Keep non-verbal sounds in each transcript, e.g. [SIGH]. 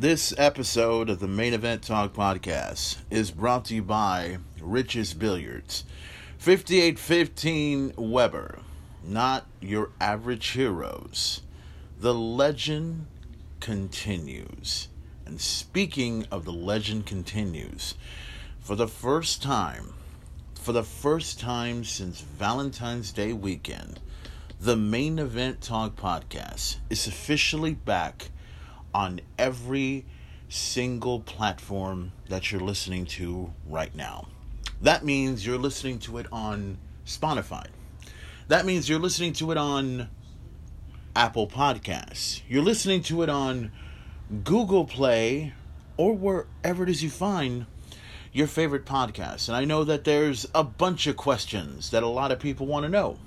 This episode of the Main Event Talk podcast is brought to you by Rich's Billiards. 5815 Weber, not your average heroes. The legend continues. And speaking of the legend continues, for the first time, for the first time since Valentine's Day weekend, the Main Event Talk podcast is officially back on every single platform that you're listening to right now. That means you're listening to it on Spotify. That means you're listening to it on Apple Podcasts. You're listening to it on Google Play or wherever it is you find your favorite podcast. And I know that there's a bunch of questions that a lot of people want to know.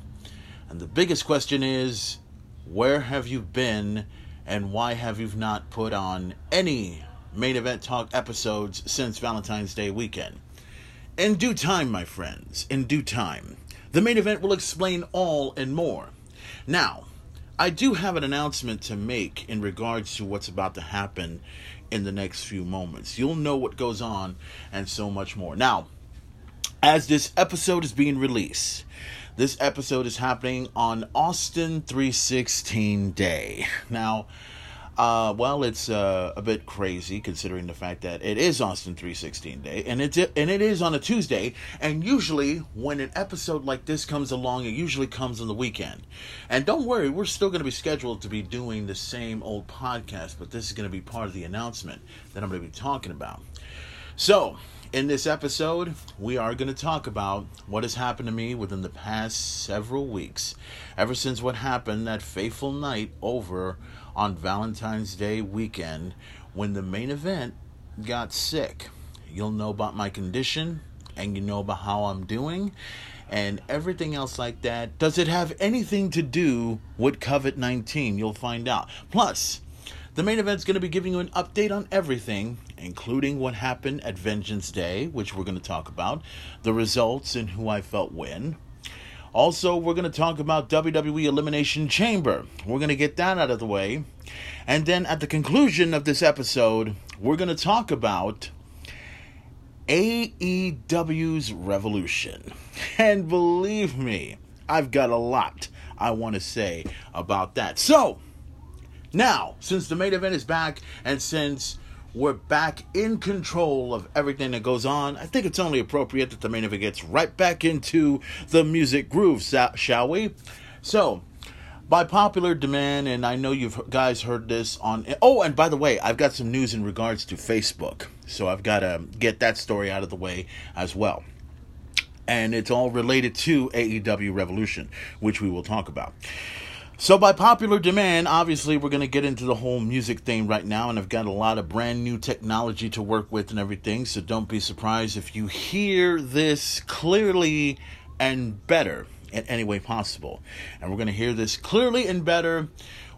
And the biggest question is where have you been and why have you not put on any main event talk episodes since Valentine's Day weekend? In due time, my friends, in due time, the main event will explain all and more. Now, I do have an announcement to make in regards to what's about to happen in the next few moments. You'll know what goes on and so much more. Now, as this episode is being released, this episode is happening on Austin 316 Day. Now, uh, well, it's uh, a bit crazy considering the fact that it is Austin 316 Day, and it's and it is on a Tuesday. And usually, when an episode like this comes along, it usually comes on the weekend. And don't worry, we're still going to be scheduled to be doing the same old podcast, but this is going to be part of the announcement that I'm going to be talking about. So, in this episode, we are going to talk about what has happened to me within the past several weeks, ever since what happened that fateful night over on Valentine's Day weekend when the main event got sick. You'll know about my condition and you know about how I'm doing and everything else like that. Does it have anything to do with COVID 19? You'll find out. Plus, the main event's going to be giving you an update on everything, including what happened at Vengeance Day, which we're going to talk about, the results and who I felt win. Also, we're going to talk about WWE Elimination Chamber. We're going to get that out of the way. And then at the conclusion of this episode, we're going to talk about AEW's Revolution. And believe me, I've got a lot I want to say about that. So, now, since the main event is back and since we're back in control of everything that goes on, I think it's only appropriate that the main event gets right back into the music groove, shall we? So, by popular demand, and I know you guys heard this on. Oh, and by the way, I've got some news in regards to Facebook, so I've got to get that story out of the way as well. And it's all related to AEW Revolution, which we will talk about. So, by popular demand, obviously, we're going to get into the whole music thing right now, and I've got a lot of brand new technology to work with and everything. So, don't be surprised if you hear this clearly and better in any way possible. And we're going to hear this clearly and better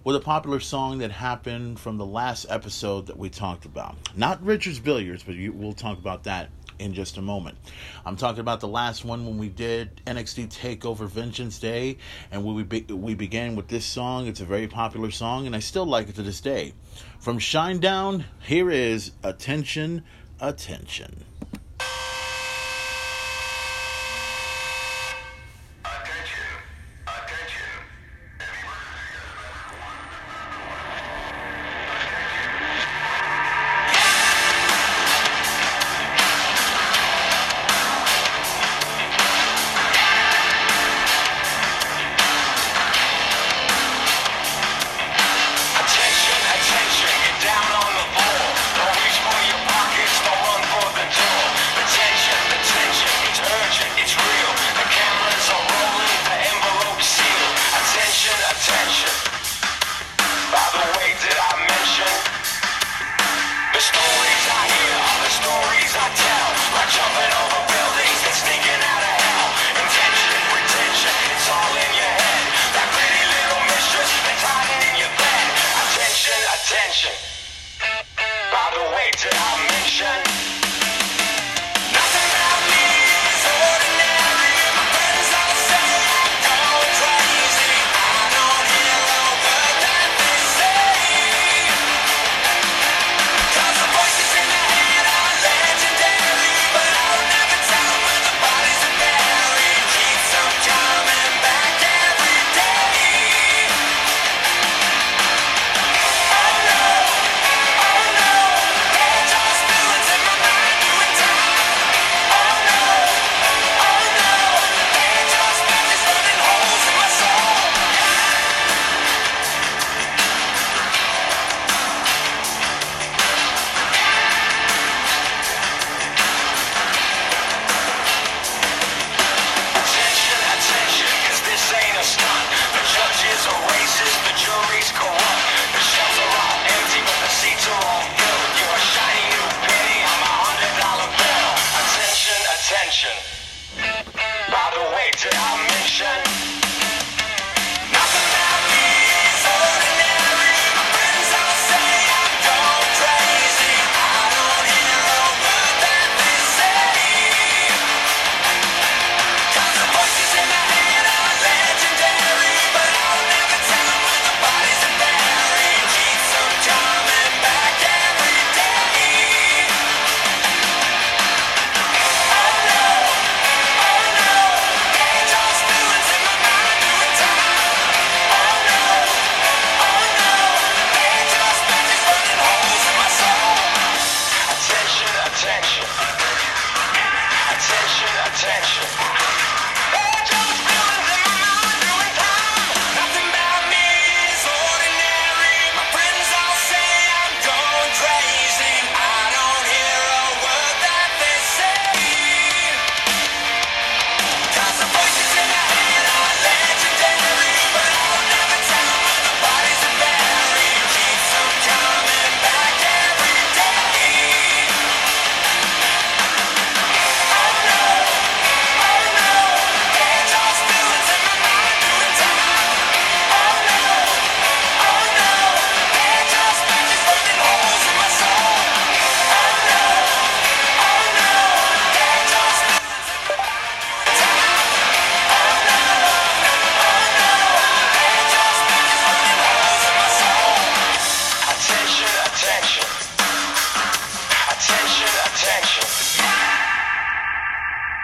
with a popular song that happened from the last episode that we talked about. Not Richard's Billiards, but we'll talk about that in just a moment. I'm talking about the last one when we did NXT Takeover Vengeance Day, and we be, we began with this song. It's a very popular song, and I still like it to this day. From Shinedown, here is Attention, Attention.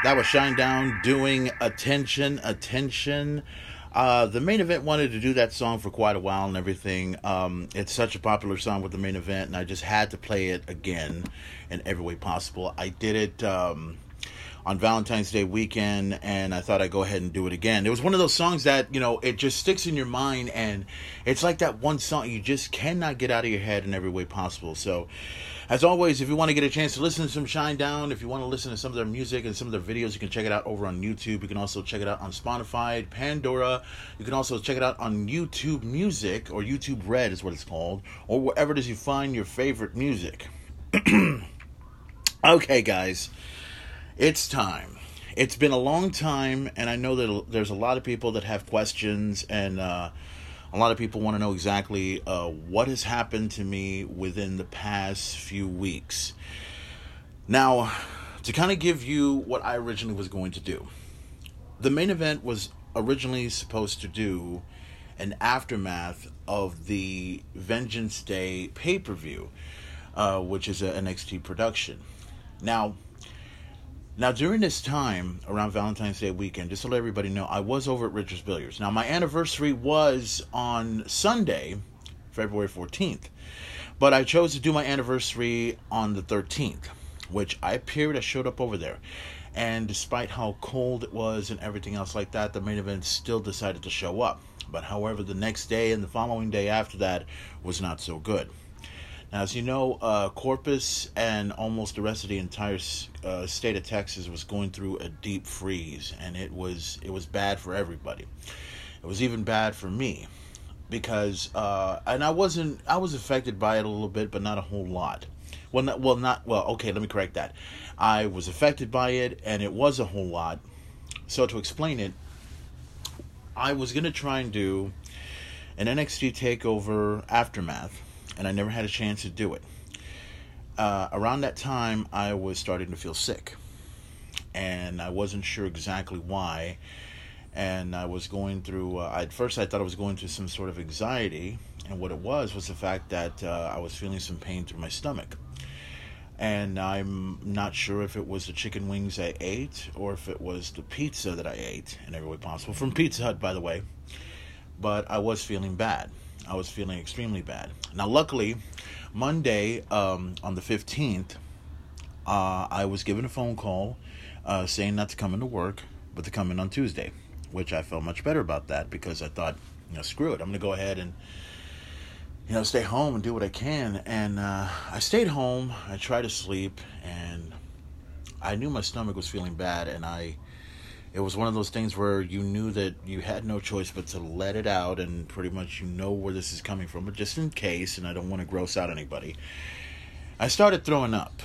That was Shinedown doing Attention, Attention. Uh, the main event wanted to do that song for quite a while and everything. Um, it's such a popular song with the main event, and I just had to play it again in every way possible. I did it um, on Valentine's Day weekend, and I thought I'd go ahead and do it again. It was one of those songs that, you know, it just sticks in your mind, and it's like that one song you just cannot get out of your head in every way possible. So, as always, if you want to get a chance to listen to some Shinedown, if you want to listen to some of their music and some of their videos, you can check it out over on YouTube. You can also check it out on Spotify, Pandora. You can also check it out on YouTube Music or YouTube Red is what it's called, or wherever it is you find your favorite music. [CLEARS THROAT] okay, guys, it's time. It's been a long time, and I know that there's a lot of people that have questions and. Uh, a lot of people want to know exactly uh, what has happened to me within the past few weeks. Now, to kind of give you what I originally was going to do, the main event was originally supposed to do an aftermath of the Vengeance Day pay per view, uh, which is an NXT production. Now, now, during this time, around Valentine's Day weekend, just to let everybody know, I was over at Richard's Billiards. Now, my anniversary was on Sunday, February 14th, but I chose to do my anniversary on the 13th, which I appeared, I showed up over there. And despite how cold it was and everything else like that, the main event still decided to show up. But however, the next day and the following day after that was not so good. Now, as you know, uh, Corpus and almost the rest of the entire uh, state of Texas was going through a deep freeze, and it was it was bad for everybody. It was even bad for me because, uh, and I wasn't I was affected by it a little bit, but not a whole lot. Well, not well, not well. Okay, let me correct that. I was affected by it, and it was a whole lot. So to explain it, I was gonna try and do an NXT Takeover aftermath and I never had a chance to do it. Uh, around that time, I was starting to feel sick, and I wasn't sure exactly why. And I was going through. Uh, at first, I thought I was going through some sort of anxiety, and what it was was the fact that uh, I was feeling some pain through my stomach. And I'm not sure if it was the chicken wings I ate or if it was the pizza that I ate in every way possible from Pizza Hut, by the way. But I was feeling bad. I was feeling extremely bad. Now, luckily, Monday um, on the 15th, uh, I was given a phone call uh, saying not to come into work, but to come in on Tuesday, which I felt much better about that because I thought, you know, screw it. I'm going to go ahead and, you know, stay home and do what I can. And uh, I stayed home. I tried to sleep, and I knew my stomach was feeling bad, and I it was one of those things where you knew that you had no choice but to let it out and pretty much you know where this is coming from but just in case and i don't want to gross out anybody i started throwing up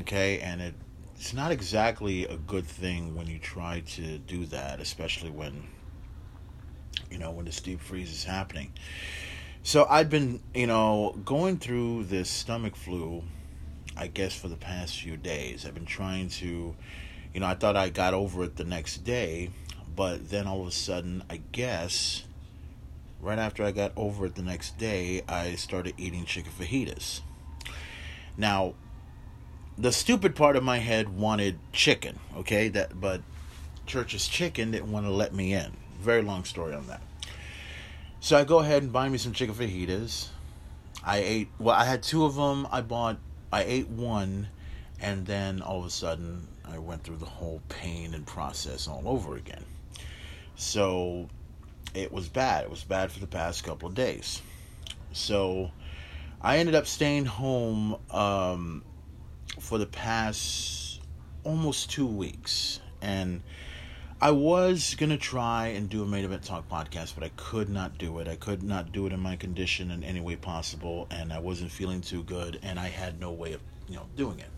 okay? And it it's not exactly a good thing when you try to do that especially when you know when this deep freeze is happening. So i've been you know going through this stomach flu i guess for the past few days. I've been trying to you know, I thought I got over it the next day, but then all of a sudden, I guess, right after I got over it the next day, I started eating chicken fajitas. Now, the stupid part of my head wanted chicken, okay? That, but Church's Chicken didn't want to let me in. Very long story on that. So I go ahead and buy me some chicken fajitas. I ate. Well, I had two of them. I bought. I ate one And then all of a sudden, I went through the whole pain and process all over again. So it was bad. It was bad for the past couple of days. So I ended up staying home um, for the past almost two weeks. And I was going to try and do a Main Event Talk podcast, but I could not do it. I could not do it in my condition in any way possible. And I wasn't feeling too good. And I had no way of, you know, doing it.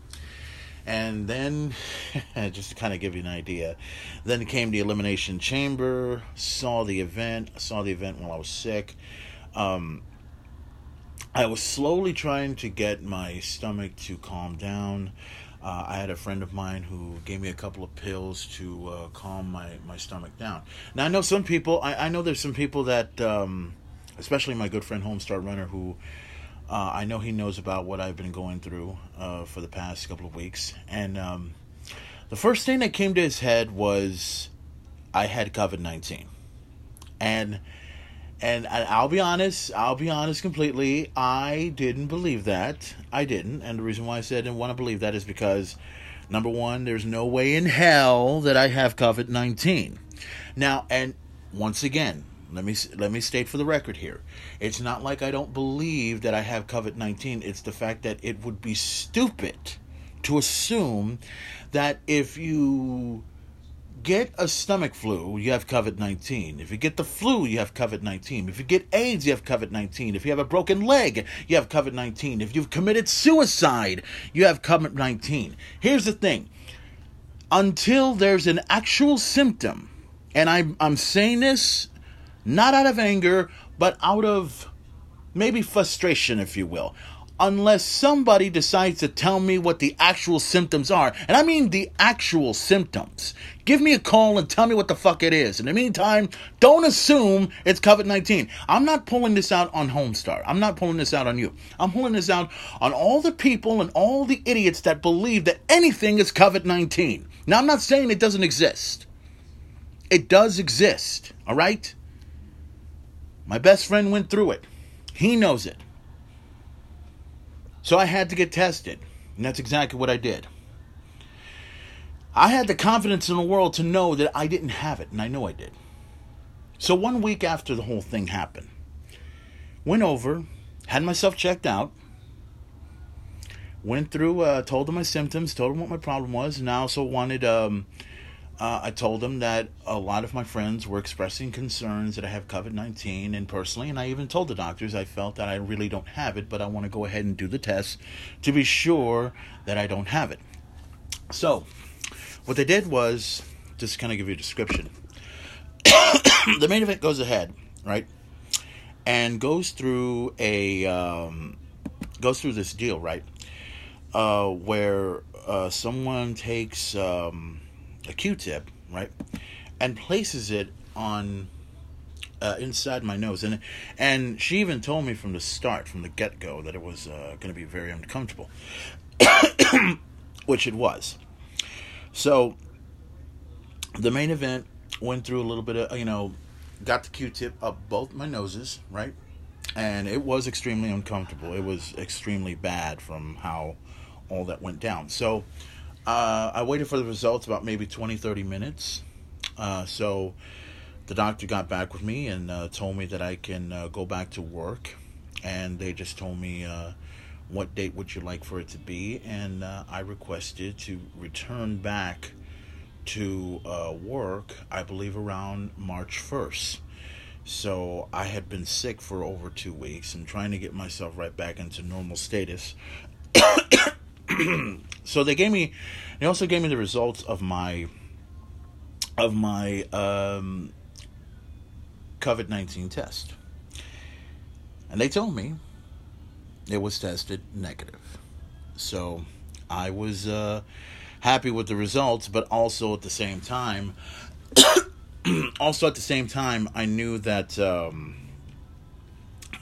And then, [LAUGHS] just to kind of give you an idea, then came the Elimination Chamber, saw the event, saw the event while I was sick. Um, I was slowly trying to get my stomach to calm down. Uh, I had a friend of mine who gave me a couple of pills to uh, calm my, my stomach down. Now, I know some people, I, I know there's some people that, um, especially my good friend Homestar Runner, who uh, I know he knows about what I've been going through uh, for the past couple of weeks. And um, the first thing that came to his head was I had COVID 19. And and I- I'll be honest, I'll be honest completely. I didn't believe that. I didn't. And the reason why I said I didn't want to believe that is because, number one, there's no way in hell that I have COVID 19. Now, and once again, let me let me state for the record here. It's not like I don't believe that I have COVID 19. It's the fact that it would be stupid to assume that if you get a stomach flu, you have COVID 19. If you get the flu, you have COVID 19. If you get AIDS, you have COVID 19. If you have a broken leg, you have COVID 19. If you've committed suicide, you have COVID 19. Here's the thing until there's an actual symptom, and I'm, I'm saying this not out of anger, but out of maybe frustration, if you will. Unless somebody decides to tell me what the actual symptoms are, and I mean the actual symptoms. Give me a call and tell me what the fuck it is. In the meantime, don't assume it's COVID 19. I'm not pulling this out on Homestar. I'm not pulling this out on you. I'm pulling this out on all the people and all the idiots that believe that anything is COVID 19. Now, I'm not saying it doesn't exist, it does exist, all right? My best friend went through it. He knows it. So I had to get tested. And that's exactly what I did. I had the confidence in the world to know that I didn't have it, and I know I did. So one week after the whole thing happened, went over, had myself checked out, went through, uh, told them my symptoms, told them what my problem was, and I also wanted um, uh, I told them that a lot of my friends were expressing concerns that I have COVID 19 and personally, and I even told the doctors I felt that I really don't have it, but I want to go ahead and do the test to be sure that I don't have it. So, what they did was just kind of give you a description. [COUGHS] the main event goes ahead, right? And goes through a um, goes through this deal, right? Uh, where uh, someone takes um, a Q-tip, right, and places it on uh, inside my nose, and and she even told me from the start, from the get go, that it was uh, going to be very uncomfortable, [COUGHS] which it was. So the main event went through a little bit of you know, got the Q-tip up both my noses, right, and it was extremely uncomfortable. It was extremely bad from how all that went down. So uh, I waited for the results about maybe 20, 30 minutes. Uh, so the doctor got back with me and uh, told me that I can uh, go back to work. And they just told me, uh, what date would you like for it to be? And uh, I requested to return back to work, I believe around March 1st. So I had been sick for over two weeks and trying to get myself right back into normal status. [CLEARS THROAT] so they gave me they also gave me the results of my of my um, covid-19 test. And they told me it was tested negative. So i was uh, happy with the results but also at the same time [CLEARS THROAT] also at the same time i knew that um,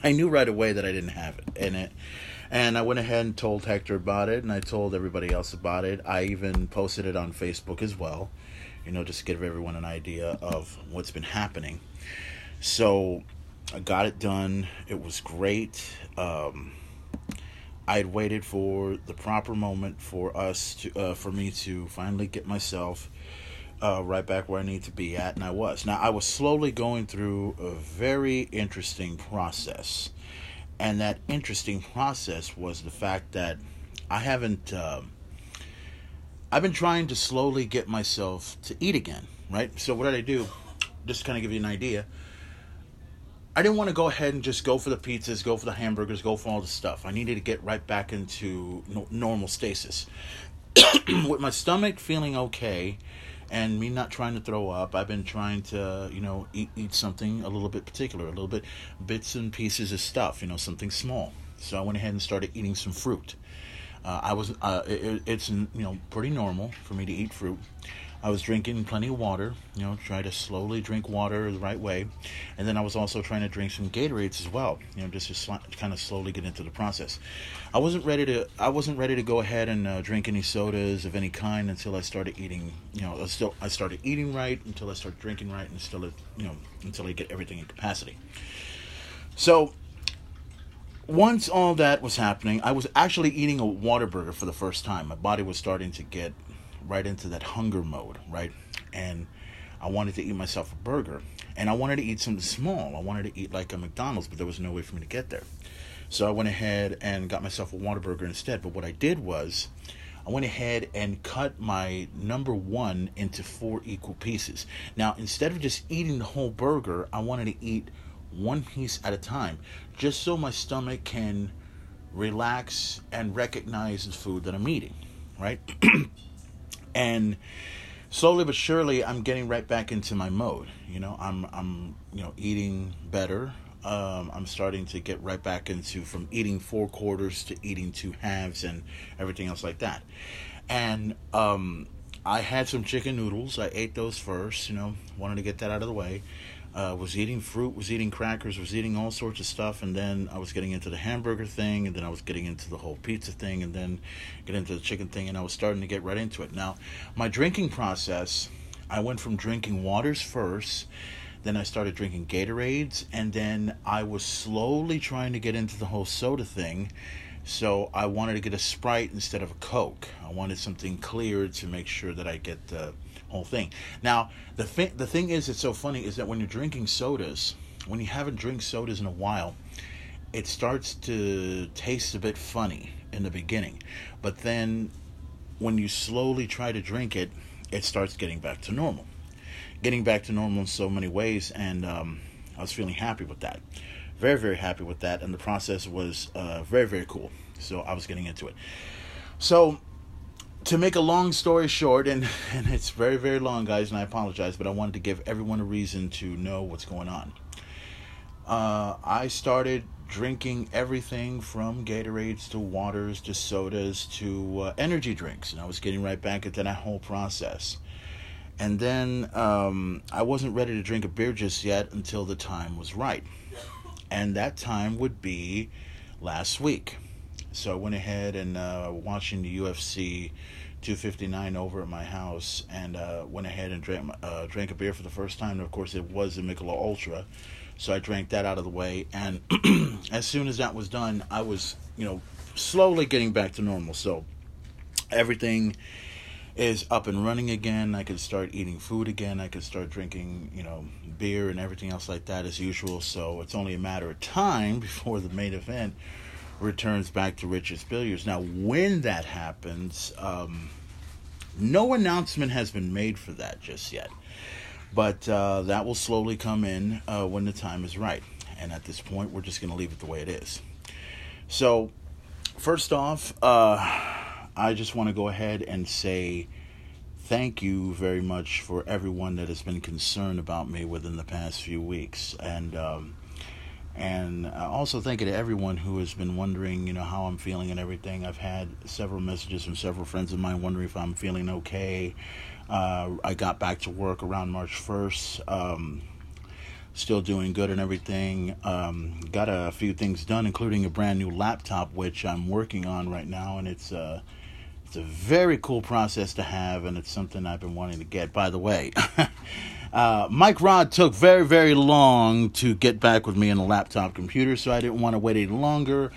i knew right away that i didn't have it. And it and I went ahead and told Hector about it, and I told everybody else about it. I even posted it on Facebook as well, you know, just to give everyone an idea of what's been happening. So I got it done. It was great. Um, I had waited for the proper moment for us to, uh, for me to finally get myself uh, right back where I need to be at, and I was. Now, I was slowly going through a very interesting process, and that interesting process was the fact that I haven't. um I've been trying to slowly get myself to eat again, right? So, what did I do? Just to kind of give you an idea. I didn't want to go ahead and just go for the pizzas, go for the hamburgers, go for all the stuff. I needed to get right back into no- normal stasis. [CLEARS THROAT] With my stomach feeling okay and me not trying to throw up, I've been trying to, you know, eat, eat something a little bit particular, a little bit bits and pieces of stuff, you know, something small. So I went ahead and started eating some fruit. Uh, I was, uh, it, it's you know pretty normal for me to eat fruit. I was drinking plenty of water, you know, try to slowly drink water the right way, and then I was also trying to drink some Gatorades as well, you know, just to sli- kind of slowly get into the process. I wasn't ready to, I wasn't ready to go ahead and uh, drink any sodas of any kind until I started eating, you know, I still I started eating right until I started drinking right, and still, you know, until I get everything in capacity. So once all that was happening, I was actually eating a Whataburger for the first time. My body was starting to get right into that hunger mode, right? And I wanted to eat myself a burger. And I wanted to eat something small. I wanted to eat like a McDonald's, but there was no way for me to get there. So I went ahead and got myself a Whataburger instead. But what I did was, I went ahead and cut my number one into four equal pieces. Now, instead of just eating the whole burger, I wanted to eat one piece at a time, just so my stomach can relax and recognize the food that I'm eating, right? [CLEARS THROAT] and slowly but surely i'm getting right back into my mode. You know i'm i'm you know eating better. Um, i'm starting to get right back into from eating four quarters to eating two halves and everything else like that. And um, i had some chicken noodles. I ate those first you know wanted to get that out of the way uh, was eating fruit, was eating crackers, was eating all sorts of stuff, and then I was getting into the hamburger thing, and then I was getting into the whole pizza thing, and then get into the chicken thing, and I was starting to get right into it. Now, my drinking process, I went from drinking waters first, then I started drinking Gatorades, and then I was slowly trying to get into the whole soda thing. So I wanted to get a Sprite instead of a Coke. I wanted something clear to make sure that I get the whole thing. Now, the thing the thing is, it's so funny is that when you're drinking sodas, when you haven't drank sodas in a while, it starts to taste a bit funny in the beginning, but then when you slowly try to drink it, it starts getting back to normal. Getting back to normal in so many ways, and um, I was feeling happy with that. Very, very happy with that, and the process was uh, very, very cool. So I was getting into it. So to make a long story short, and, [LAUGHS] and it's very, very long, guys, and I apologize, but I wanted to give everyone a reason to know what's going on. Uh, I started drinking everything from Gatorades to waters to sodas to uh, energy drinks, and I was getting right back into that whole process. And then um, I wasn't ready to drink a beer just yet until the time was right. And that time would be last week. So I went ahead and uh, watching the UFC 259 over at my house, and uh, went ahead and drank uh, drank a beer for the first time. And of course, it was a Michelob Ultra, so I drank that out of the way. And [CLEARS THROAT] as soon as that was done, I was you know slowly getting back to normal. So everything is up and running again. I could start eating food again. I could start drinking, you know, beer and everything else like that as usual. So it's only a matter of time [LAUGHS] before the main event returns back to Richards Billiards. Now, when that happens, um, no announcement has been made for that just yet. But uh, that will slowly come in uh, when the time is right. And at this point, we're just going to leave it the way it is. So, first off, uh, I just want to go ahead and say thank you very much for everyone that has been concerned about me within the past few weeks. And, um, and also thank you to everyone who has been wondering, you know, how I'm feeling and everything. I've had several messages from several friends of mine wondering if I'm feeling okay. Uh, I got back to work around March 1st. Um, still doing good and everything. Um, got a few things done, including a brand new laptop, which I'm working on right now, and it's uh, it's a very cool process to have, and it's something I've been wanting to get. By the way, [LAUGHS] uh, Mike Rod took very very long to get back with me on a laptop computer, so I didn't want to wait any longer.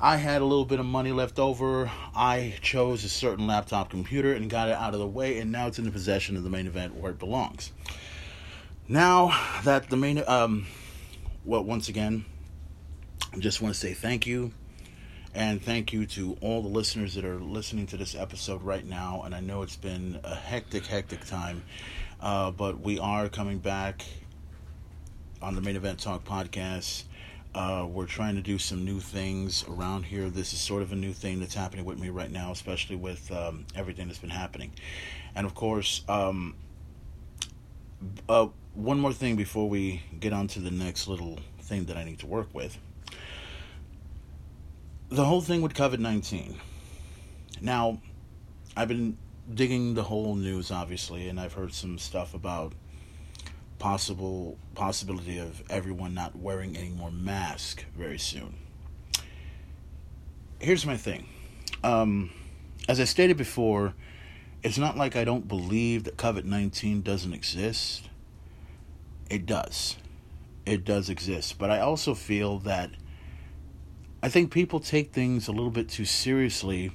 I had a little bit of money left over. I chose a certain laptop computer and got it out of the way, and now it's in the possession of the main event where it belongs. Now that the main, um, well, once again, I just want to say thank you. And thank you to all the listeners that are listening to this episode right now. And I know it's been a hectic, hectic time, uh, but we are coming back on the Main Event Talk podcast. Uh, we're trying to do some new things around here. This is sort of a new thing that's happening with me right now, especially with um, everything that's been happening. And of course, um, uh, one more thing before we get on to the next little thing that I need to work with. The whole thing with COVID 19. Now, I've been digging the whole news, obviously, and I've heard some stuff about possible possibility of everyone not wearing any more mask very soon. Here's my thing. Um, as I stated before, it's not like I don't believe that COVID 19 doesn't exist. It does. It does exist. But I also feel that I think people take things a little bit too seriously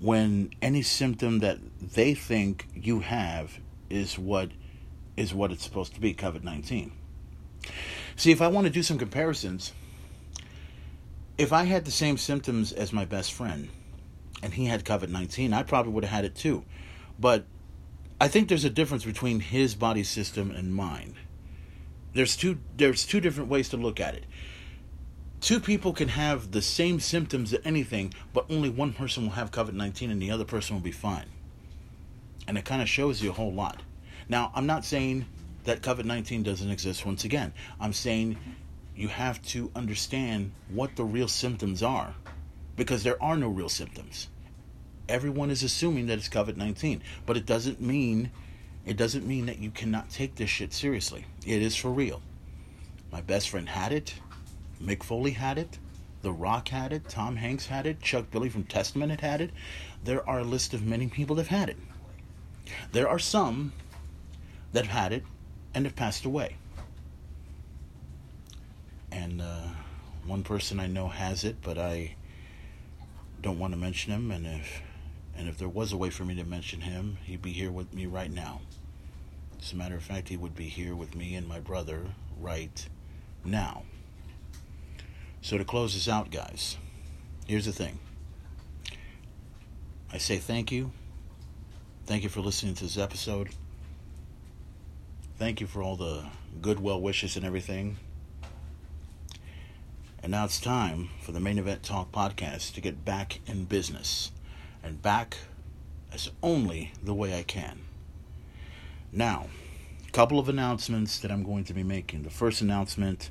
when any symptom that they think you have is what is what it's supposed to be COVID 19. See, if I want to do some comparisons, if I had the same symptoms as my best friend and he had COVID 19, I probably would have had it too. But I think there's a difference between his body system and mine. There's two there's two different ways to look at it. Two people can have the same symptoms of anything, but only one person will have COVID 19 and the other person will be fine. And it kind of shows you a whole lot. Now, I'm not saying that COVID 19 doesn't exist once again. I'm saying you have to understand what the real symptoms are because there are no real symptoms. Everyone is assuming that it's COVID 19, but it doesn't mean. It doesn't mean that you cannot take this shit seriously. It is for real. My best friend had it. Mick Foley had it. The Rock had it. Tom Hanks had it. Chuck Billy from Testament had had it. There are a list of many people that have had it. There are some that have had it and have passed away. And uh, one person I know has it, but I don't want to mention him. And if and if there was a way for me to mention him, he'd be here with me right now. As a matter of fact, he would be here with me and my brother right now. So to close this out, guys, here's the thing. I say thank you. Thank you for listening to this episode. Thank you for all the good well wishes and everything. And now it's time for the Main Event Talk podcast to get back in business and back as only the way I can. Now, a couple of announcements that I'm going to be making. The first announcement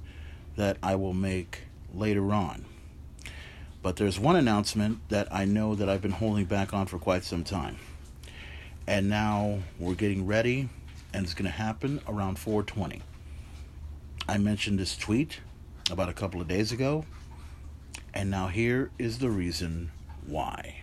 that I will make later on. But there's one announcement that I know that I've been holding back on for quite some time. And now we're getting ready and it's going to happen around 420. I mentioned this tweet about a couple of days ago, and now here is the reason why.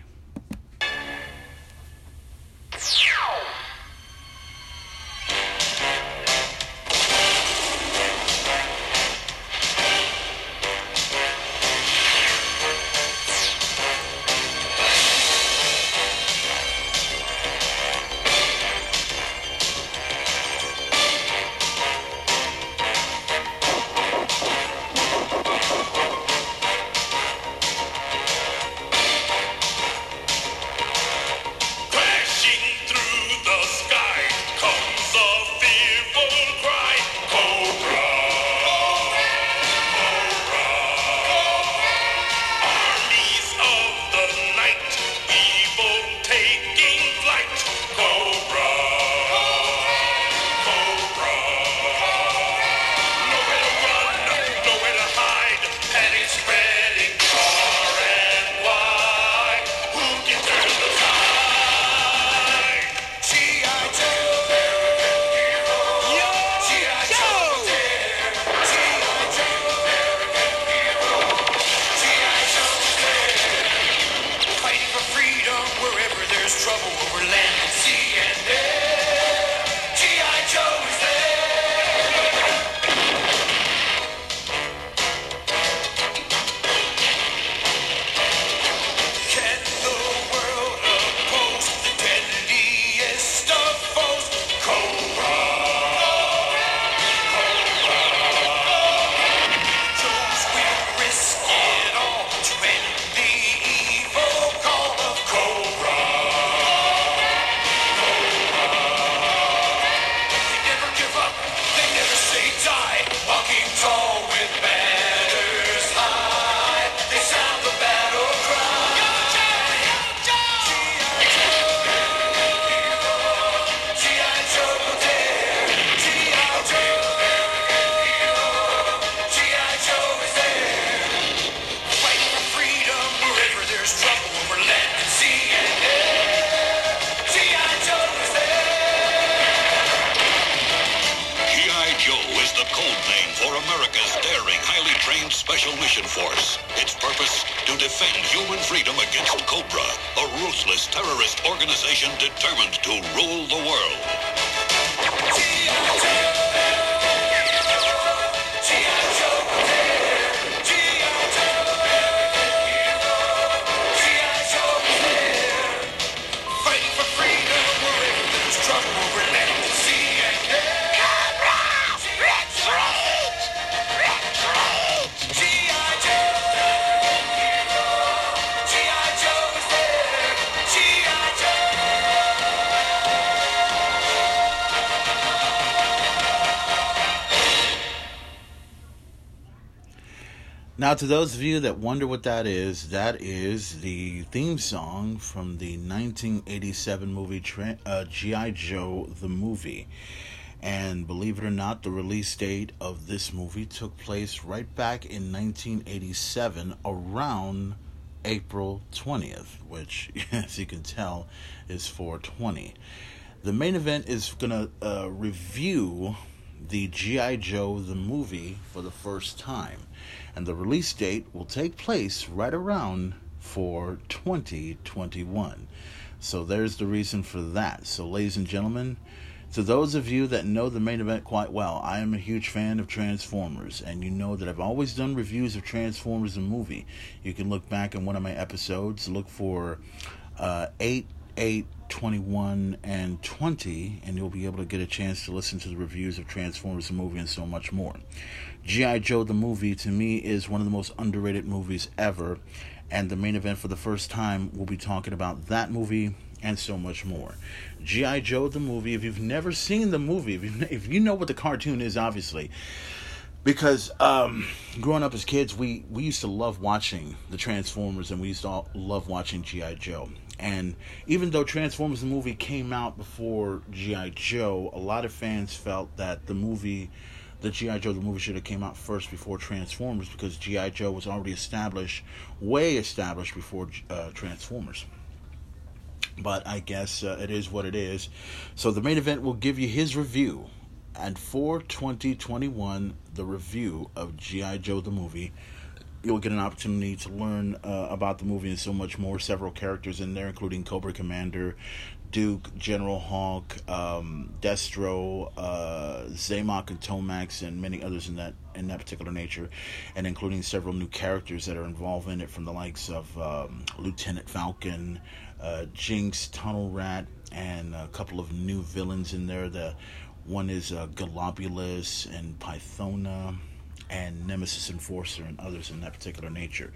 Now, to those of you that wonder what that is, that is the theme song from the 1987 movie uh, G.I. Joe the movie. And believe it or not, the release date of this movie took place right back in 1987, around April 20th, which, [LAUGHS] as you can tell, is 420. The main event is going to uh, review the G.I. Joe the movie for the first time. And the release date will take place right around for 2021. So there's the reason for that. So, ladies and gentlemen, to those of you that know the main event quite well, I am a huge fan of Transformers, and you know that I've always done reviews of Transformers the movie. You can look back in one of my episodes, look for uh, 8, 8, 21, and 20, and you'll be able to get a chance to listen to the reviews of Transformers the movie and so much more. G.I. Joe the movie, to me, is one of the most underrated movies ever, and the main event for the first time, we'll be talking about that movie and so much more. G.I. Joe the movie, if you've never seen the movie, if you, if you know what the cartoon is, obviously, because um, growing up as kids, we, we used to love watching the Transformers and we used to love watching G.I. Joe. And even though Transformers the movie came out before G.I. Joe, a lot of fans felt that the movie, the G.I. Joe the movie should have came out first before Transformers because G.I. Joe was already established, way established before uh, Transformers but I guess uh, it is what it is. So the main event will give you his review, and for 2021, the review of GI Joe the movie. You'll get an opportunity to learn uh, about the movie and so much more. Several characters in there, including Cobra Commander, Duke, General Hawk, um, Destro, uh, and Tomax, and many others in that in that particular nature, and including several new characters that are involved in it, from the likes of um, Lieutenant Falcon, uh, Jinx, Tunnel Rat, and a couple of new villains in there. The one is uh, Golobulus and Pythona, and Nemesis Enforcer, and others in that particular nature.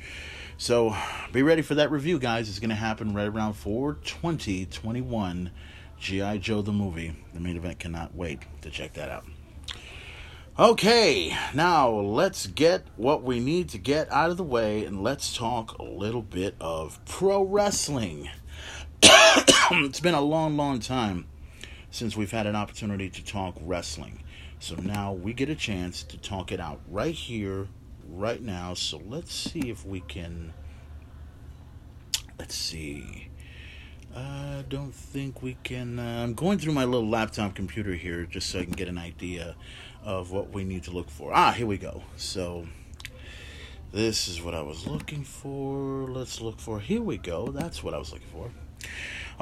So be ready for that review, guys. It's going to happen right around 420 21. G.I. Joe the movie. The main event cannot wait to check that out. Okay, now let's get what we need to get out of the way and let's talk a little bit of pro wrestling. [COUGHS] it's been a long, long time since we've had an opportunity to talk wrestling. So now we get a chance to talk it out right here, right now. So let's see if we can. Let's see. I don't think we can. Uh, I'm going through my little laptop computer here just so I can get an idea of what we need to look for. Ah, here we go. So this is what I was looking for. Let's look for. Here we go. That's what I was looking for.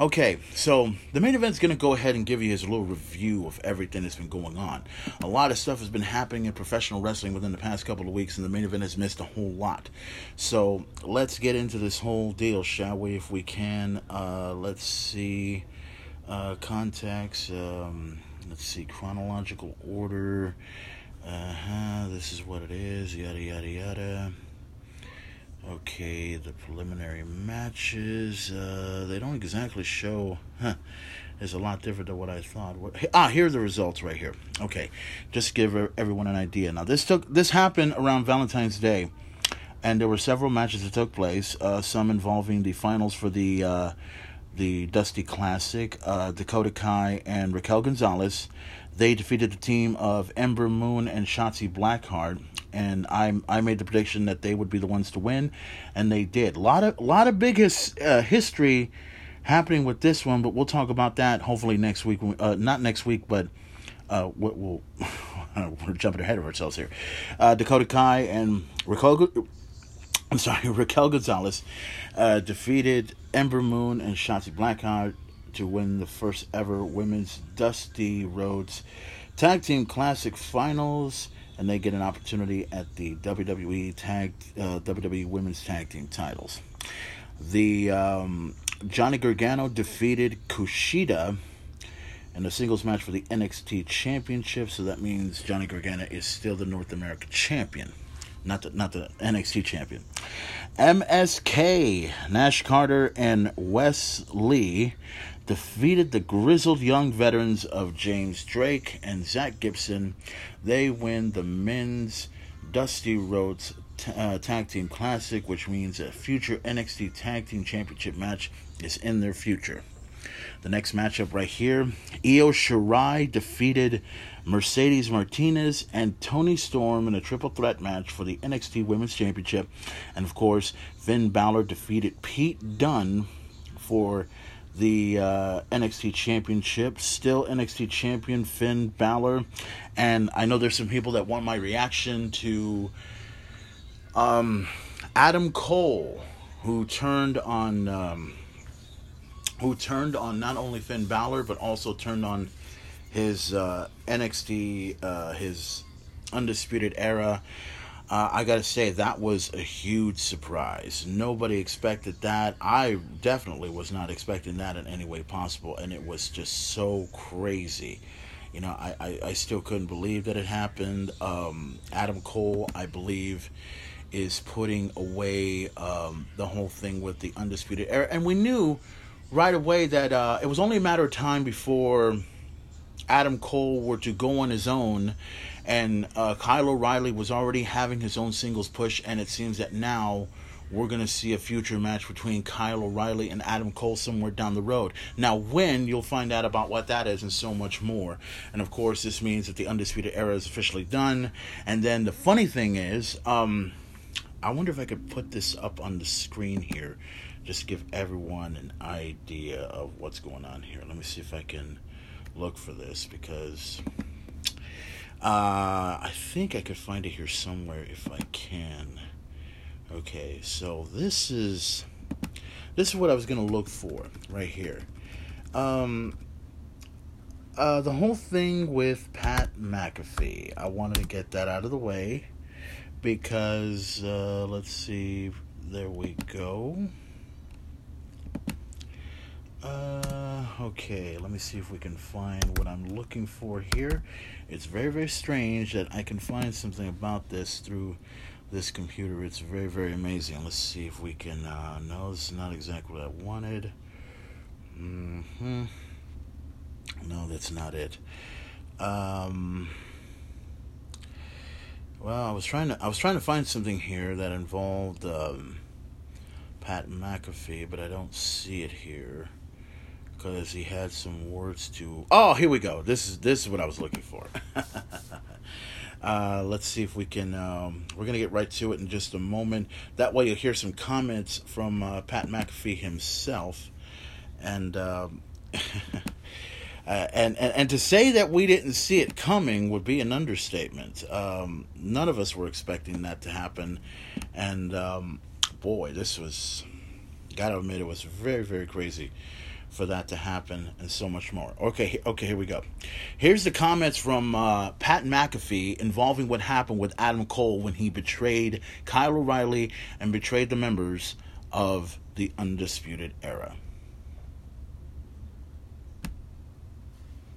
Okay, so the main event's going to go ahead and give you his little review of everything that's been going on. A lot of stuff has been happening in professional wrestling within the past couple of weeks, and the main event has missed a whole lot. So let's get into this whole deal, shall we? If we can, uh, let's see. Uh, contacts. Um, let's see. Chronological order. Uh huh. This is what it is. Yada yada yada. Okay, the preliminary matches. Uh, they don't exactly show. Huh, it's a lot different than what I thought. What, ah, here are the results right here. Okay, just give everyone an idea. Now, this took this happened around Valentine's Day, and there were several matches that took place. Uh, some involving the finals for the uh, the Dusty Classic. Uh, Dakota Kai and Raquel Gonzalez. They defeated the team of Ember Moon and Shotzi Blackheart and I I made the prediction that they would be the ones to win, and they did. A lot of lot of big uh, history happening with this one, but we'll talk about that hopefully next week. Uh, not next week, but uh, we'll, [LAUGHS] we're jumping ahead of ourselves here. Uh, Dakota Kai and Raquel I'm sorry, [LAUGHS] Raquel Gonzalez uh, defeated Ember Moon and Shotzi Blackheart to win the first ever women's Dusty Rhodes Tag Team Classic Finals, and they get an opportunity at the WWE Tag uh, WWE Women's Tag Team titles. The um, Johnny Gargano defeated Kushida in a singles match for the NXT Championship, so that means Johnny Gargano is still the North American champion not the not the NXT champion. MSK Nash Carter and Wes Lee defeated the grizzled young veterans of James Drake and Zach Gibson. They win the men's Dusty Rhodes t- uh, Tag Team Classic, which means a future NXT Tag Team Championship match is in their future. The next matchup right here Io Shirai defeated Mercedes Martinez and Toni Storm in a triple threat match for the NXT Women's Championship. And of course, Finn Balor defeated Pete Dunne for the uh, NXT Championship. Still NXT Champion Finn Balor. And I know there's some people that want my reaction to um, Adam Cole, who turned on. Um, who turned on not only Finn Balor but also turned on his uh, NXT, uh, his undisputed era. Uh, I gotta say that was a huge surprise. Nobody expected that. I definitely was not expecting that in any way possible, and it was just so crazy. You know, I, I, I still couldn't believe that it happened. Um, Adam Cole, I believe, is putting away um, the whole thing with the undisputed era, and we knew right away that uh, it was only a matter of time before Adam Cole were to go on his own, and uh, Kyle O'Reilly was already having his own singles push, and it seems that now we're going to see a future match between Kyle O'Reilly and Adam Cole somewhere down the road. Now, when you'll find out about what that is and so much more. And of course, this means that the Undisputed Era is officially done. And then the funny thing is, um, I wonder if I could put this up on the screen here just give everyone an idea of what's going on here. Let me see if I can look for this because uh, I think I could find it here somewhere if I can. Okay, so this is this is what I was gonna look for right here. Um, uh, the whole thing with Pat McAfee. I wanted to get that out of the way because uh, let's see. There we go. Uh, okay, let me see if we can find what I'm looking for here. It's very, very strange that I can find something about this through this computer. It's very, very amazing. Let's see if we can. Uh, no, this is not exactly what I wanted. Hmm. No, that's not it. Um. Well, I was trying to. I was trying to find something here that involved um, Pat McAfee, but I don't see it here because he had some words to. Oh, here we go. This is this is what I was looking for. [LAUGHS] uh, let's see if we can. Um, we're gonna get right to it in just a moment. That way, you'll hear some comments from uh, Pat McAfee himself, and. Um, [LAUGHS] Uh, and, and and to say that we didn't see it coming would be an understatement. Um, none of us were expecting that to happen, and um, boy, this was gotta admit it was very very crazy for that to happen and so much more. Okay, okay, here we go. Here's the comments from uh, Pat McAfee involving what happened with Adam Cole when he betrayed Kyle O'Reilly and betrayed the members of the Undisputed Era.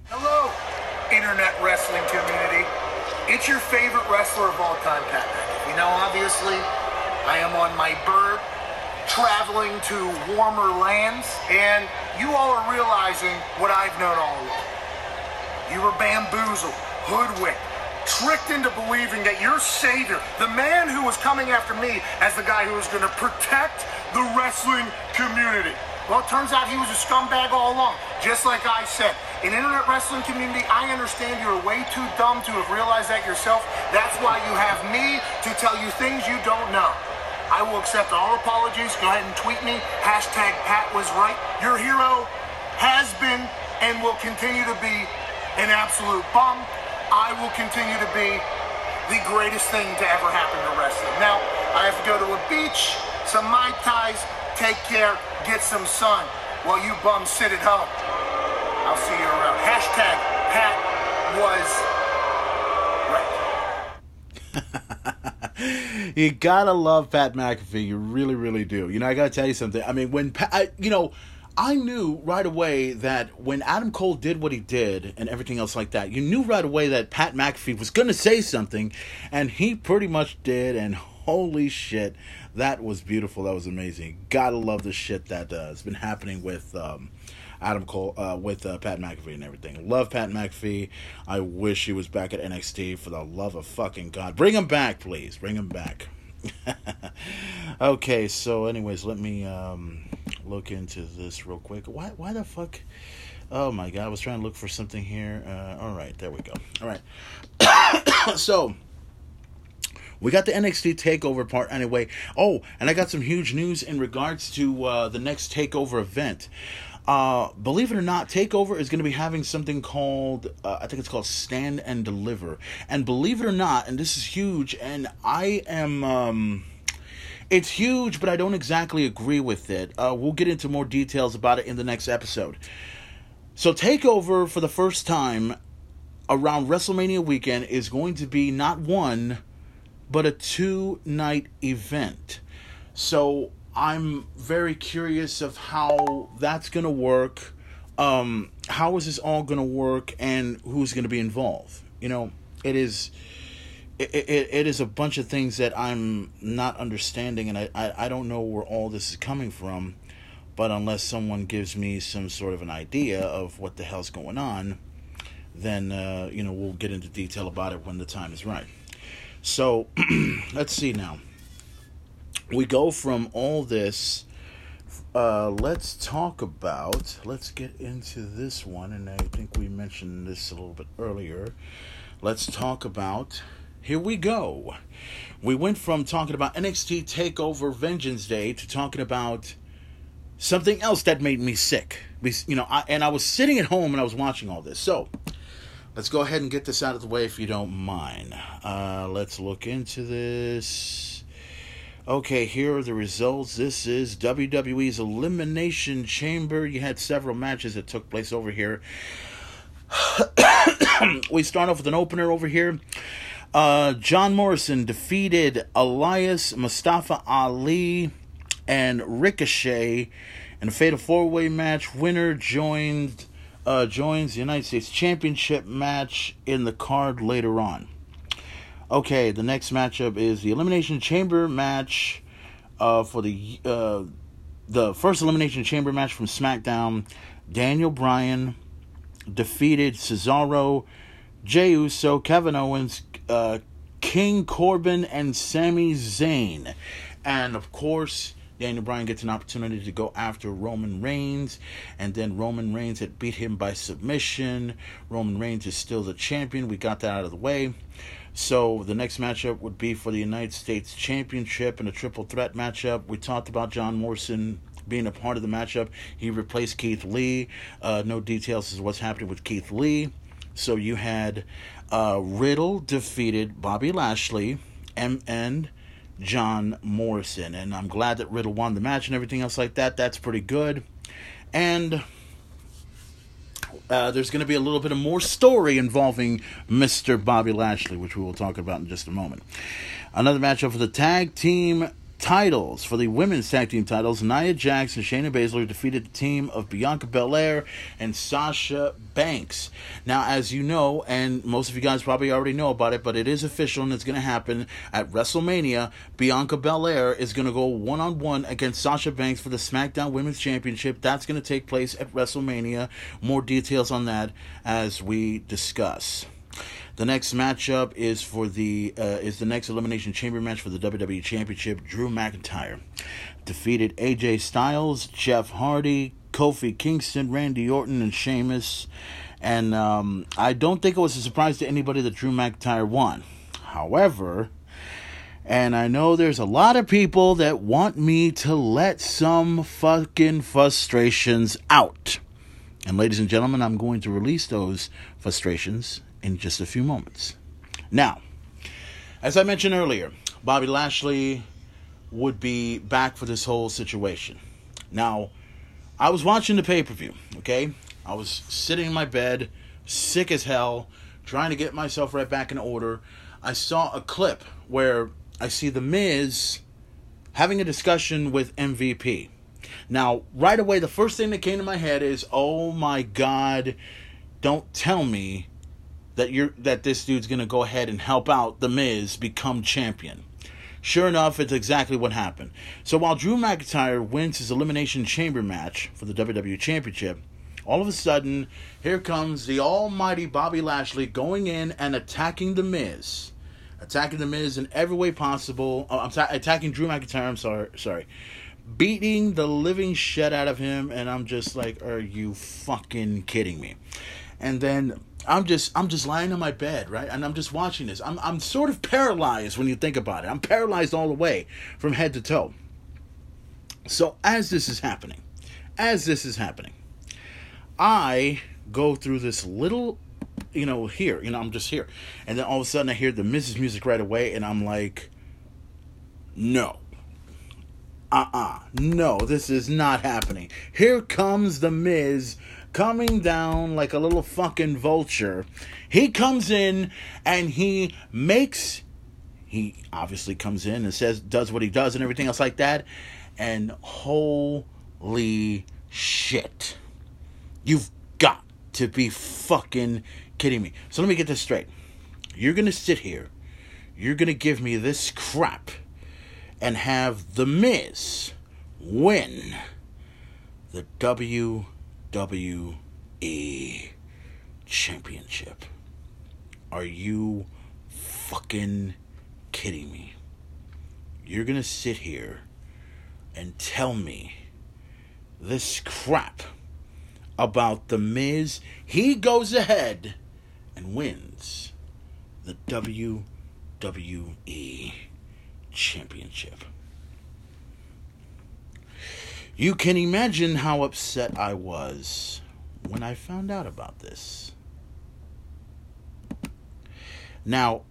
Hello, internet wrestling community. It's your favorite wrestler of all time, Pat McAfee. Now, obviously, I am on my bird, traveling to warmer lands, and you all are realizing what I've known all along. You were bamboozled, hoodwinked, tricked into believing that your savior, the man who was coming after me as the guy who was going to protect the wrestling community. Well, it turns out he was a scumbag all along, just like I said. In internet wrestling community, I understand you're way too dumb to have realized that yourself. That's why you have me to tell you things you don't know. I will accept all apologies. Go ahead and tweet me. Hashtag Pat was right. Your hero has been and will continue to be an absolute bum. I will continue to be the greatest thing to ever happen to wrestling. Now, I have to go to a beach, some Mai Tais, take care, get some sun, while you bums sit at home. I'll see you around. Hashtag Pat was you gotta love Pat McAfee. You really, really do. You know, I gotta tell you something. I mean, when Pat, you know, I knew right away that when Adam Cole did what he did and everything else like that, you knew right away that Pat McAfee was gonna say something, and he pretty much did. And holy shit, that was beautiful. That was amazing. Gotta love the shit that uh, has been happening with. Um, Adam Cole uh, with uh, Pat McAfee and everything. Love Pat McAfee. I wish he was back at NXT for the love of fucking God. Bring him back, please. Bring him back. [LAUGHS] okay, so anyways, let me um, look into this real quick. Why why the fuck Oh my god, I was trying to look for something here. Uh, all right, there we go. All right. [COUGHS] so, we got the NXT takeover part anyway. Oh, and I got some huge news in regards to uh, the next takeover event. Uh, believe it or not, Takeover is going to be having something called, uh, I think it's called Stand and Deliver. And believe it or not, and this is huge, and I am, um, it's huge, but I don't exactly agree with it. Uh, we'll get into more details about it in the next episode. So, Takeover for the first time around WrestleMania weekend is going to be not one, but a two night event. So, I'm very curious of how that's going to work. Um, how is this all going to work, and who's going to be involved? You know, it is. It, it, it is a bunch of things that I'm not understanding, and I, I, I don't know where all this is coming from. But unless someone gives me some sort of an idea of what the hell's going on, then uh, you know we'll get into detail about it when the time is right. So [CLEARS THROAT] let's see now we go from all this uh, let's talk about let's get into this one and i think we mentioned this a little bit earlier. Let's talk about here we go. We went from talking about nxt takeover vengeance day to talking about something else that made me sick. You know I, and i was sitting at home and i was watching all this. So let's go ahead and get this out of the way if you don't mind. Uh, let's look into this Okay, here are the results. This is WWE's Elimination Chamber. You had several matches that took place over here. [COUGHS] we start off with an opener over here. Uh, John Morrison defeated Elias, Mustafa Ali, and Ricochet in a fatal four way match. Winner joined uh, joins the United States Championship match in the card later on. Okay, the next matchup is the Elimination Chamber match uh, for the uh, the first Elimination Chamber match from SmackDown. Daniel Bryan defeated Cesaro, Jey Uso, Kevin Owens, uh, King Corbin, and Sami Zayn. And of course, Daniel Bryan gets an opportunity to go after Roman Reigns, and then Roman Reigns had beat him by submission. Roman Reigns is still the champion. We got that out of the way. So the next matchup would be for the United States Championship in a triple threat matchup. We talked about John Morrison being a part of the matchup. He replaced Keith Lee. Uh, no details as what's happening with Keith Lee. So you had uh, Riddle defeated Bobby Lashley and, and John Morrison. And I'm glad that Riddle won the match and everything else like that. That's pretty good. And uh, there's going to be a little bit of more story involving Mr. Bobby Lashley, which we will talk about in just a moment. Another matchup for the tag team titles for the women's tag team titles. Nia Jax and Shayna Baszler defeated the team of Bianca Belair and Sasha Banks. Now, as you know, and most of you guys probably already know about it, but it is official and it's going to happen at WrestleMania. Bianca Belair is going to go one on one against Sasha Banks for the SmackDown Women's Championship. That's going to take place at WrestleMania. More details on that as we discuss. The next matchup is for the uh, is the next elimination chamber match for the WWE Championship. Drew McIntyre defeated AJ Styles, Jeff Hardy, Kofi Kingston, Randy Orton, and Sheamus. And um, I don't think it was a surprise to anybody that Drew McIntyre won. However, and I know there's a lot of people that want me to let some fucking frustrations out. And ladies and gentlemen, I'm going to release those frustrations in just a few moments. Now, as I mentioned earlier, Bobby Lashley would be back for this whole situation. Now, I was watching the pay per view, okay? I was sitting in my bed, sick as hell, trying to get myself right back in order. I saw a clip where I see The Miz having a discussion with MVP. Now, right away, the first thing that came to my head is, oh my god, don't tell me that you're that this dude's gonna go ahead and help out the Miz become champion. Sure enough, it's exactly what happened. So while Drew McIntyre wins his Elimination Chamber match for the WWE Championship, all of a sudden, here comes the almighty Bobby Lashley going in and attacking the Miz. Attacking the Miz in every way possible. Oh, I'm ta- attacking Drew McIntyre, I'm sorry, sorry. Beating the living shit out of him, and I'm just like, are you fucking kidding me? And then I'm just I'm just lying on my bed, right? And I'm just watching this. I'm I'm sort of paralyzed when you think about it. I'm paralyzed all the way from head to toe. So as this is happening, as this is happening, I go through this little you know, here, you know, I'm just here. And then all of a sudden I hear the Miz's music right away and I'm like no. Uh-uh. No, this is not happening. Here comes the Miz coming down like a little fucking vulture. He comes in and he makes he obviously comes in and says does what he does and everything else like that and holy shit. You've got to be fucking kidding me. So let me get this straight. You're going to sit here. You're going to give me this crap and have The Miz win the WWE Championship. Are you fucking kidding me? You're gonna sit here and tell me this crap about The Miz? He goes ahead and wins the WWE Championship. You can imagine how upset I was when I found out about this. Now,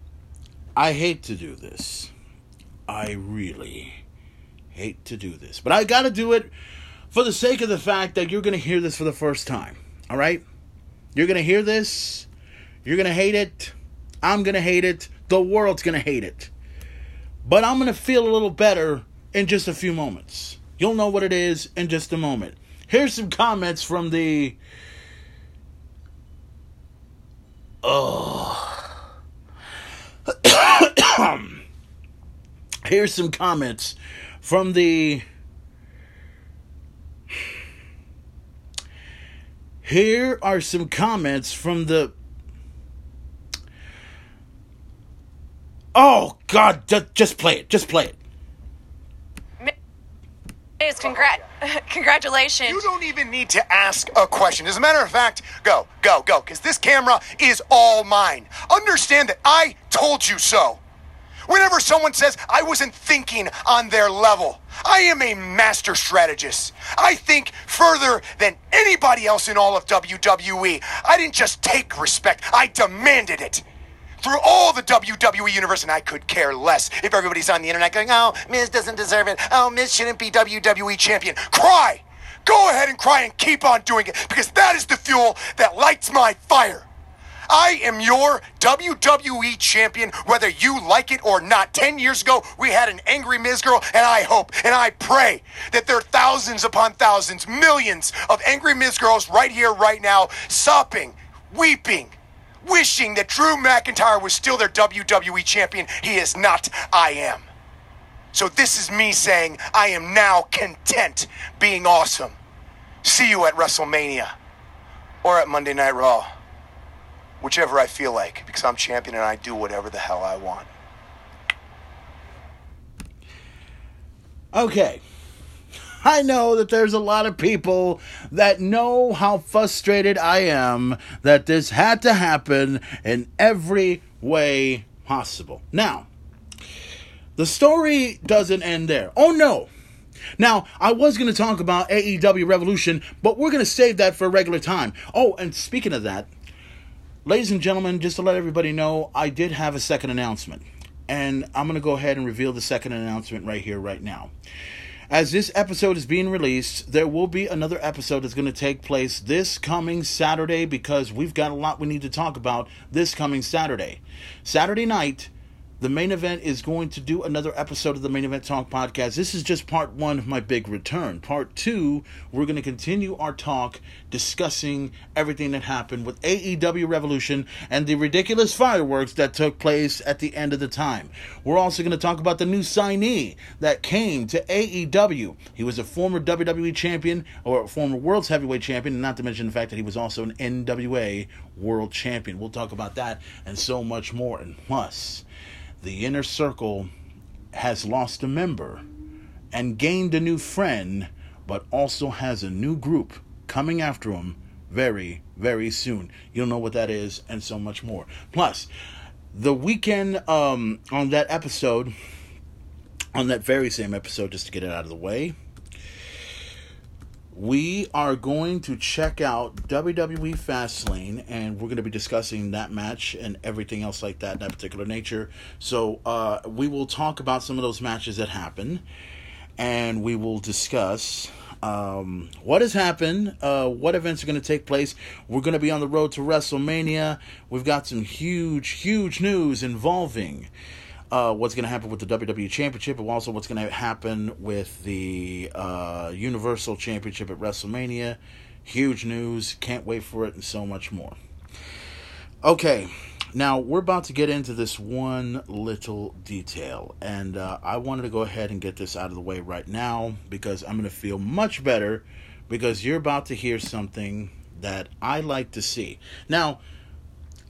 I hate to do this. I really hate to do this. But I gotta do it for the sake of the fact that you're gonna hear this for the first time. Alright? You're gonna hear this. You're gonna hate it. I'm gonna hate it. The world's gonna hate it. But I'm gonna feel a little better in just a few moments. You'll know what it is in just a moment. Here's some comments from the. Oh. [COUGHS] Here's some comments from the. Here are some comments from the. Oh, God, ju- just play it. Just play it. Congrat- [LAUGHS] congratulations. You don't even need to ask a question. As a matter of fact, go, go, go, because this camera is all mine. Understand that I told you so. Whenever someone says I wasn't thinking on their level, I am a master strategist. I think further than anybody else in all of WWE. I didn't just take respect, I demanded it. Through all the WWE universe, and I could care less if everybody's on the internet going, oh, Miz doesn't deserve it. Oh, Miz shouldn't be WWE champion. Cry! Go ahead and cry and keep on doing it because that is the fuel that lights my fire. I am your WWE champion, whether you like it or not. Ten years ago, we had an angry Miz girl, and I hope and I pray that there are thousands upon thousands, millions of angry Miz girls right here, right now, sopping, weeping, wishing that Drew McIntyre was still their WWE champion. He is not. I am. So this is me saying I am now content being awesome. See you at WrestleMania or at Monday Night Raw. Whichever I feel like, because I'm champion and I do whatever the hell I want. Okay. I know that there's a lot of people that know how frustrated I am that this had to happen in every way possible. Now, the story doesn't end there. Oh no. Now, I was going to talk about AEW Revolution, but we're going to save that for a regular time. Oh, and speaking of that, ladies and gentlemen, just to let everybody know, I did have a second announcement. and I'm going to go ahead and reveal the second announcement right here, right now. As this episode is being released, there will be another episode that's going to take place this coming Saturday because we've got a lot we need to talk about this coming Saturday. Saturday night, the main event is going to do another episode of the Main Event Talk podcast. This is just part one of my big return. Part two, we're going to continue our talk discussing everything that happened with AEW Revolution and the ridiculous fireworks that took place at the end of the time. We're also going to talk about the new signee that came to AEW. He was a former WWE champion or former World's Heavyweight champion, not to mention the fact that he was also an NWA World Champion. We'll talk about that and so much more. And plus, the inner circle has lost a member and gained a new friend, but also has a new group coming after him very, very soon. You'll know what that is, and so much more. Plus, the weekend um, on that episode, on that very same episode, just to get it out of the way, we are going to check out WWE Fastlane, and we're going to be discussing that match and everything else like that, in that particular nature. So uh, we will talk about some of those matches that happen, and we will discuss um, what has happened, uh, what events are going to take place. We're going to be on the road to WrestleMania. We've got some huge, huge news involving uh, what's going to happen with the WWE Championship, and also what's going to happen with the uh, Universal Championship at WrestleMania. Huge news. Can't wait for it, and so much more. Okay, now we're about to get into this one little detail, and uh, I wanted to go ahead and get this out of the way right now because I'm going to feel much better because you're about to hear something that I like to see. Now,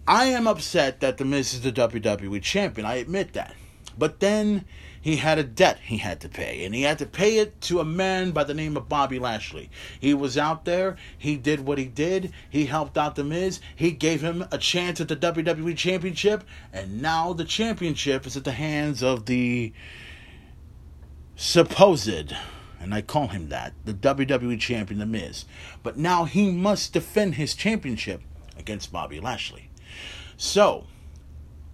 I am upset that The Miz is the WWE champion. I admit that. But then he had a debt he had to pay, and he had to pay it to a man by the name of Bobby Lashley. He was out there, he did what he did, he helped out The Miz, he gave him a chance at the WWE Championship, and now the championship is at the hands of the supposed, and I call him that, the WWE champion, The Miz. But now he must defend his championship against Bobby Lashley. So,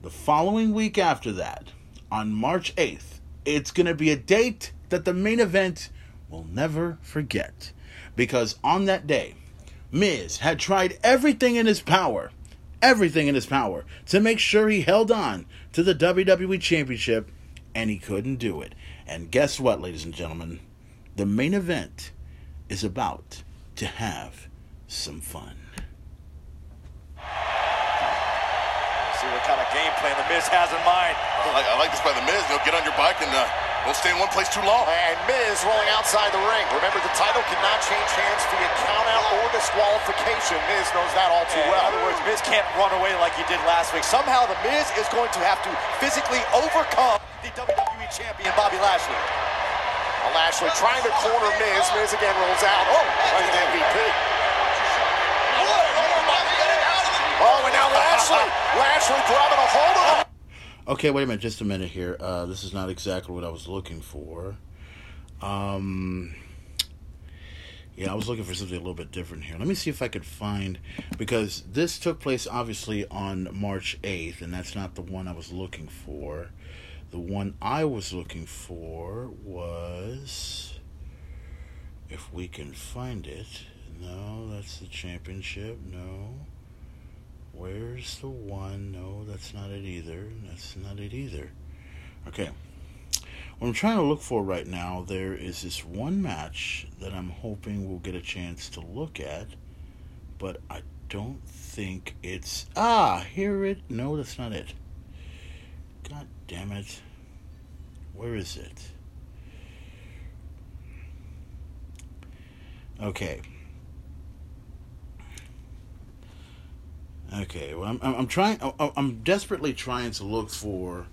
the following week after that, on March 8th, it's going to be a date that the main event will never forget. Because on that day, Miz had tried everything in his power, everything in his power, to make sure he held on to the WWE Championship, and he couldn't do it. And guess what, ladies and gentlemen? The main event is about to have some fun. See what kind of game plan the Miz has in mind. I like, I like this by the Miz. You know, get on your bike and uh, don't stay in one place too long. And Miz rolling outside the ring. Remember, the title cannot change hands via countout or disqualification. Miz knows that all too In well. In other words, Miz can't run away like he did last week. Somehow the Miz is going to have to physically overcome the WWE Champion Bobby Lashley. Now Lashley trying to corner Miz. Miz again rolls out. Oh, like an MVP. Oh, and now Lashley. Lashley grabbing a hold of. Okay, wait a minute, just a minute here. Uh, this is not exactly what I was looking for. Um, yeah, I was looking for something a little bit different here. Let me see if I could find because this took place obviously on March eighth, and that's not the one I was looking for. The one I was looking for was, if we can find it. No, that's the championship. No. Where's the one? No, that's not it either. That's not it either. Okay. What I'm trying to look for right now, there is this one match that I'm hoping we'll get a chance to look at, but I don't think it's. Ah, here it. No, that's not it. God damn it. Where is it? Okay. Okay, well, I'm, I'm, trying. I'm desperately trying to look for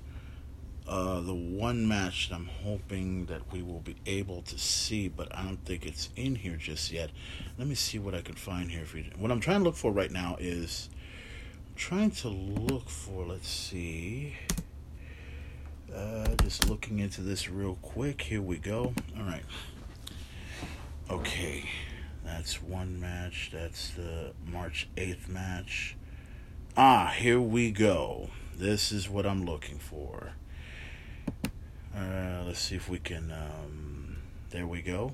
uh, the one match that I'm hoping that we will be able to see, but I don't think it's in here just yet. Let me see what I can find here. For you. What I'm trying to look for right now is I'm trying to look for. Let's see. Uh, just looking into this real quick. Here we go. All right. Okay, that's one match. That's the March 8th match. Ah, here we go. This is what I'm looking for. Uh, let's see if we can. Um, there we go.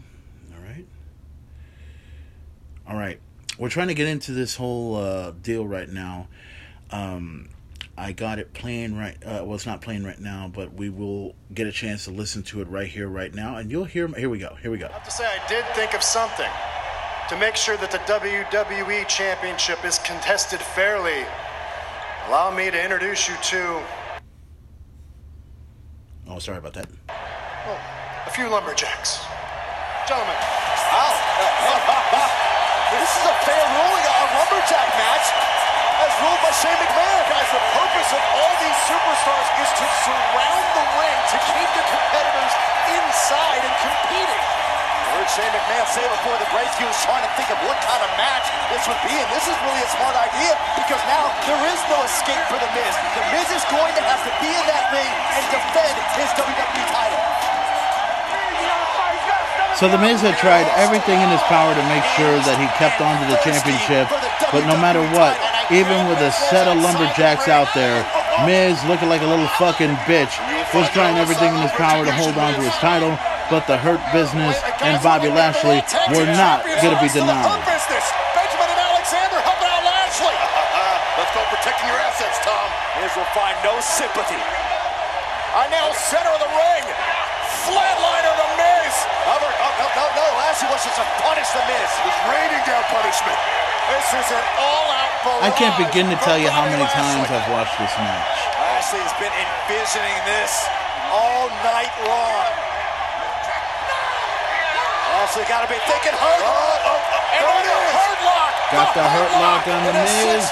All right. All right. We're trying to get into this whole uh, deal right now. Um, I got it playing right. Uh, well, it's not playing right now, but we will get a chance to listen to it right here, right now, and you'll hear. Here we go. Here we go. I have to say, I did think of something to make sure that the WWE Championship is contested fairly. Allow me to introduce you to Oh, sorry about that. well, a few lumberjacks. Gentlemen, Wow. [LAUGHS] this is a fair ruling on a lumberjack match as ruled by Shane McMahon. Guys, the purpose of all these superstars is to surround the ring to keep the competitors inside and competing. Heard Shane McMahon say before the break he was trying to think of what kind of match this would be, and this is really a smart idea because now there is no escape for The Miz. The Miz is going to have to be in that ring and defend his WWE title. So the Miz had tried everything in his power to make sure that he kept on to the championship, but no matter what, even with a set of lumberjacks out there, oh, oh, oh. Miz looking like a little fucking bitch was trying everything in his power to hold on to his title, but the Hurt Business and Bobby Lashley were not going to be denied. Business. Benjamin and Alexander helping out Lashley. [LAUGHS] Let's go protecting your assets, Tom. Miz will find no sympathy. I now center of the ring. Flatliner the Miz. However, oh, no, no, no. Lashley wants to just punish the Miz. He's raining down punishment. This is an all-out barrage. I can't begin to tell you how many times I've watched this match. Lashley has been envisioning this all night long. Lashley got to be thinking hurt. Oh, oh, oh, oh, and there on the hurt lock. Got the hurt lock on the Miz.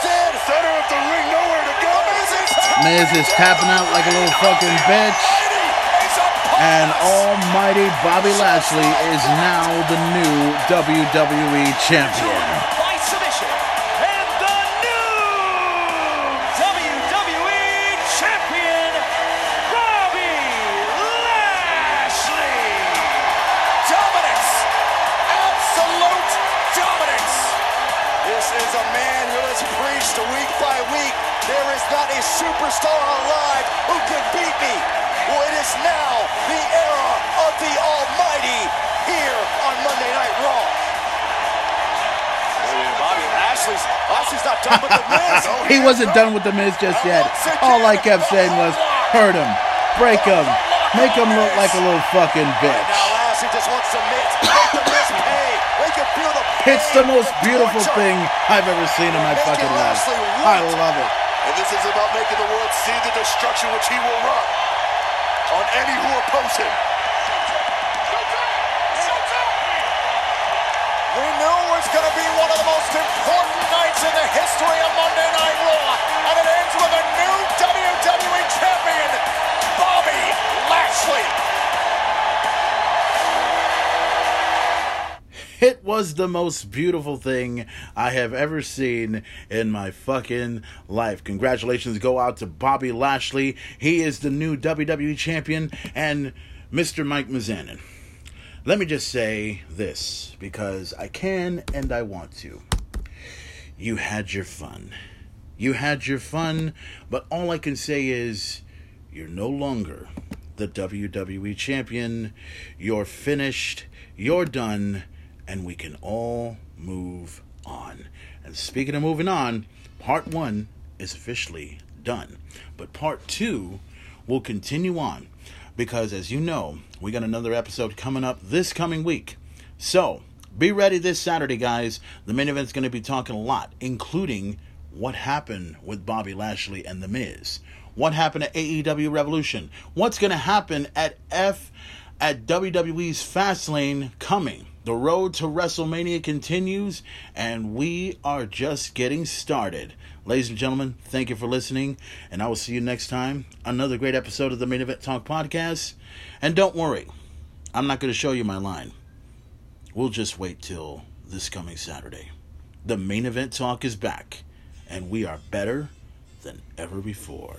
Center of the ring, nowhere to go. Miz is. Miz is tapping out like a little fucking bitch. And almighty Bobby Lashley is now the new WWE Champion. He wasn't done with the Miz just yet. All I kept saying was, hurt him, break him, make him look like a little fucking bitch. Lashley just wants the Miz. Make the Miz pay. They can feel the It's the most beautiful thing I've ever seen in my fucking life. I love it. And this is about making the world see the destruction which he will run on any who oppose him. History of Monday Night Raw. And it ends with a new WWE Champion, Bobby Lashley. It was the most beautiful thing I have ever seen in my fucking life. Congratulations go out to Bobby Lashley. He is the new WWE champion and Mr. Mike Mizanin. Let me just say this because I can and I want to. You had your fun. You had your fun, but all I can say is you're no longer the WWE champion. You're finished. You're done. And we can all move on. And speaking of moving on, part one is officially done. But part two will continue on because, as you know, we got another episode coming up this coming week. So be ready this Saturday, guys. The main event's going to be talking a lot, including what happened with Bobby Lashley and The Miz. What happened at AEW Revolution? What's going to happen at F at WWE's Fastlane coming? The road to WrestleMania continues, and we are just getting started. Ladies and gentlemen, thank you for listening, and I will see you next time. Another great episode of the Main Event Talk podcast. And don't worry, I'm not going to show you my line. We'll just wait till this coming Saturday. The Main Event Talk is back, and we are better than ever before.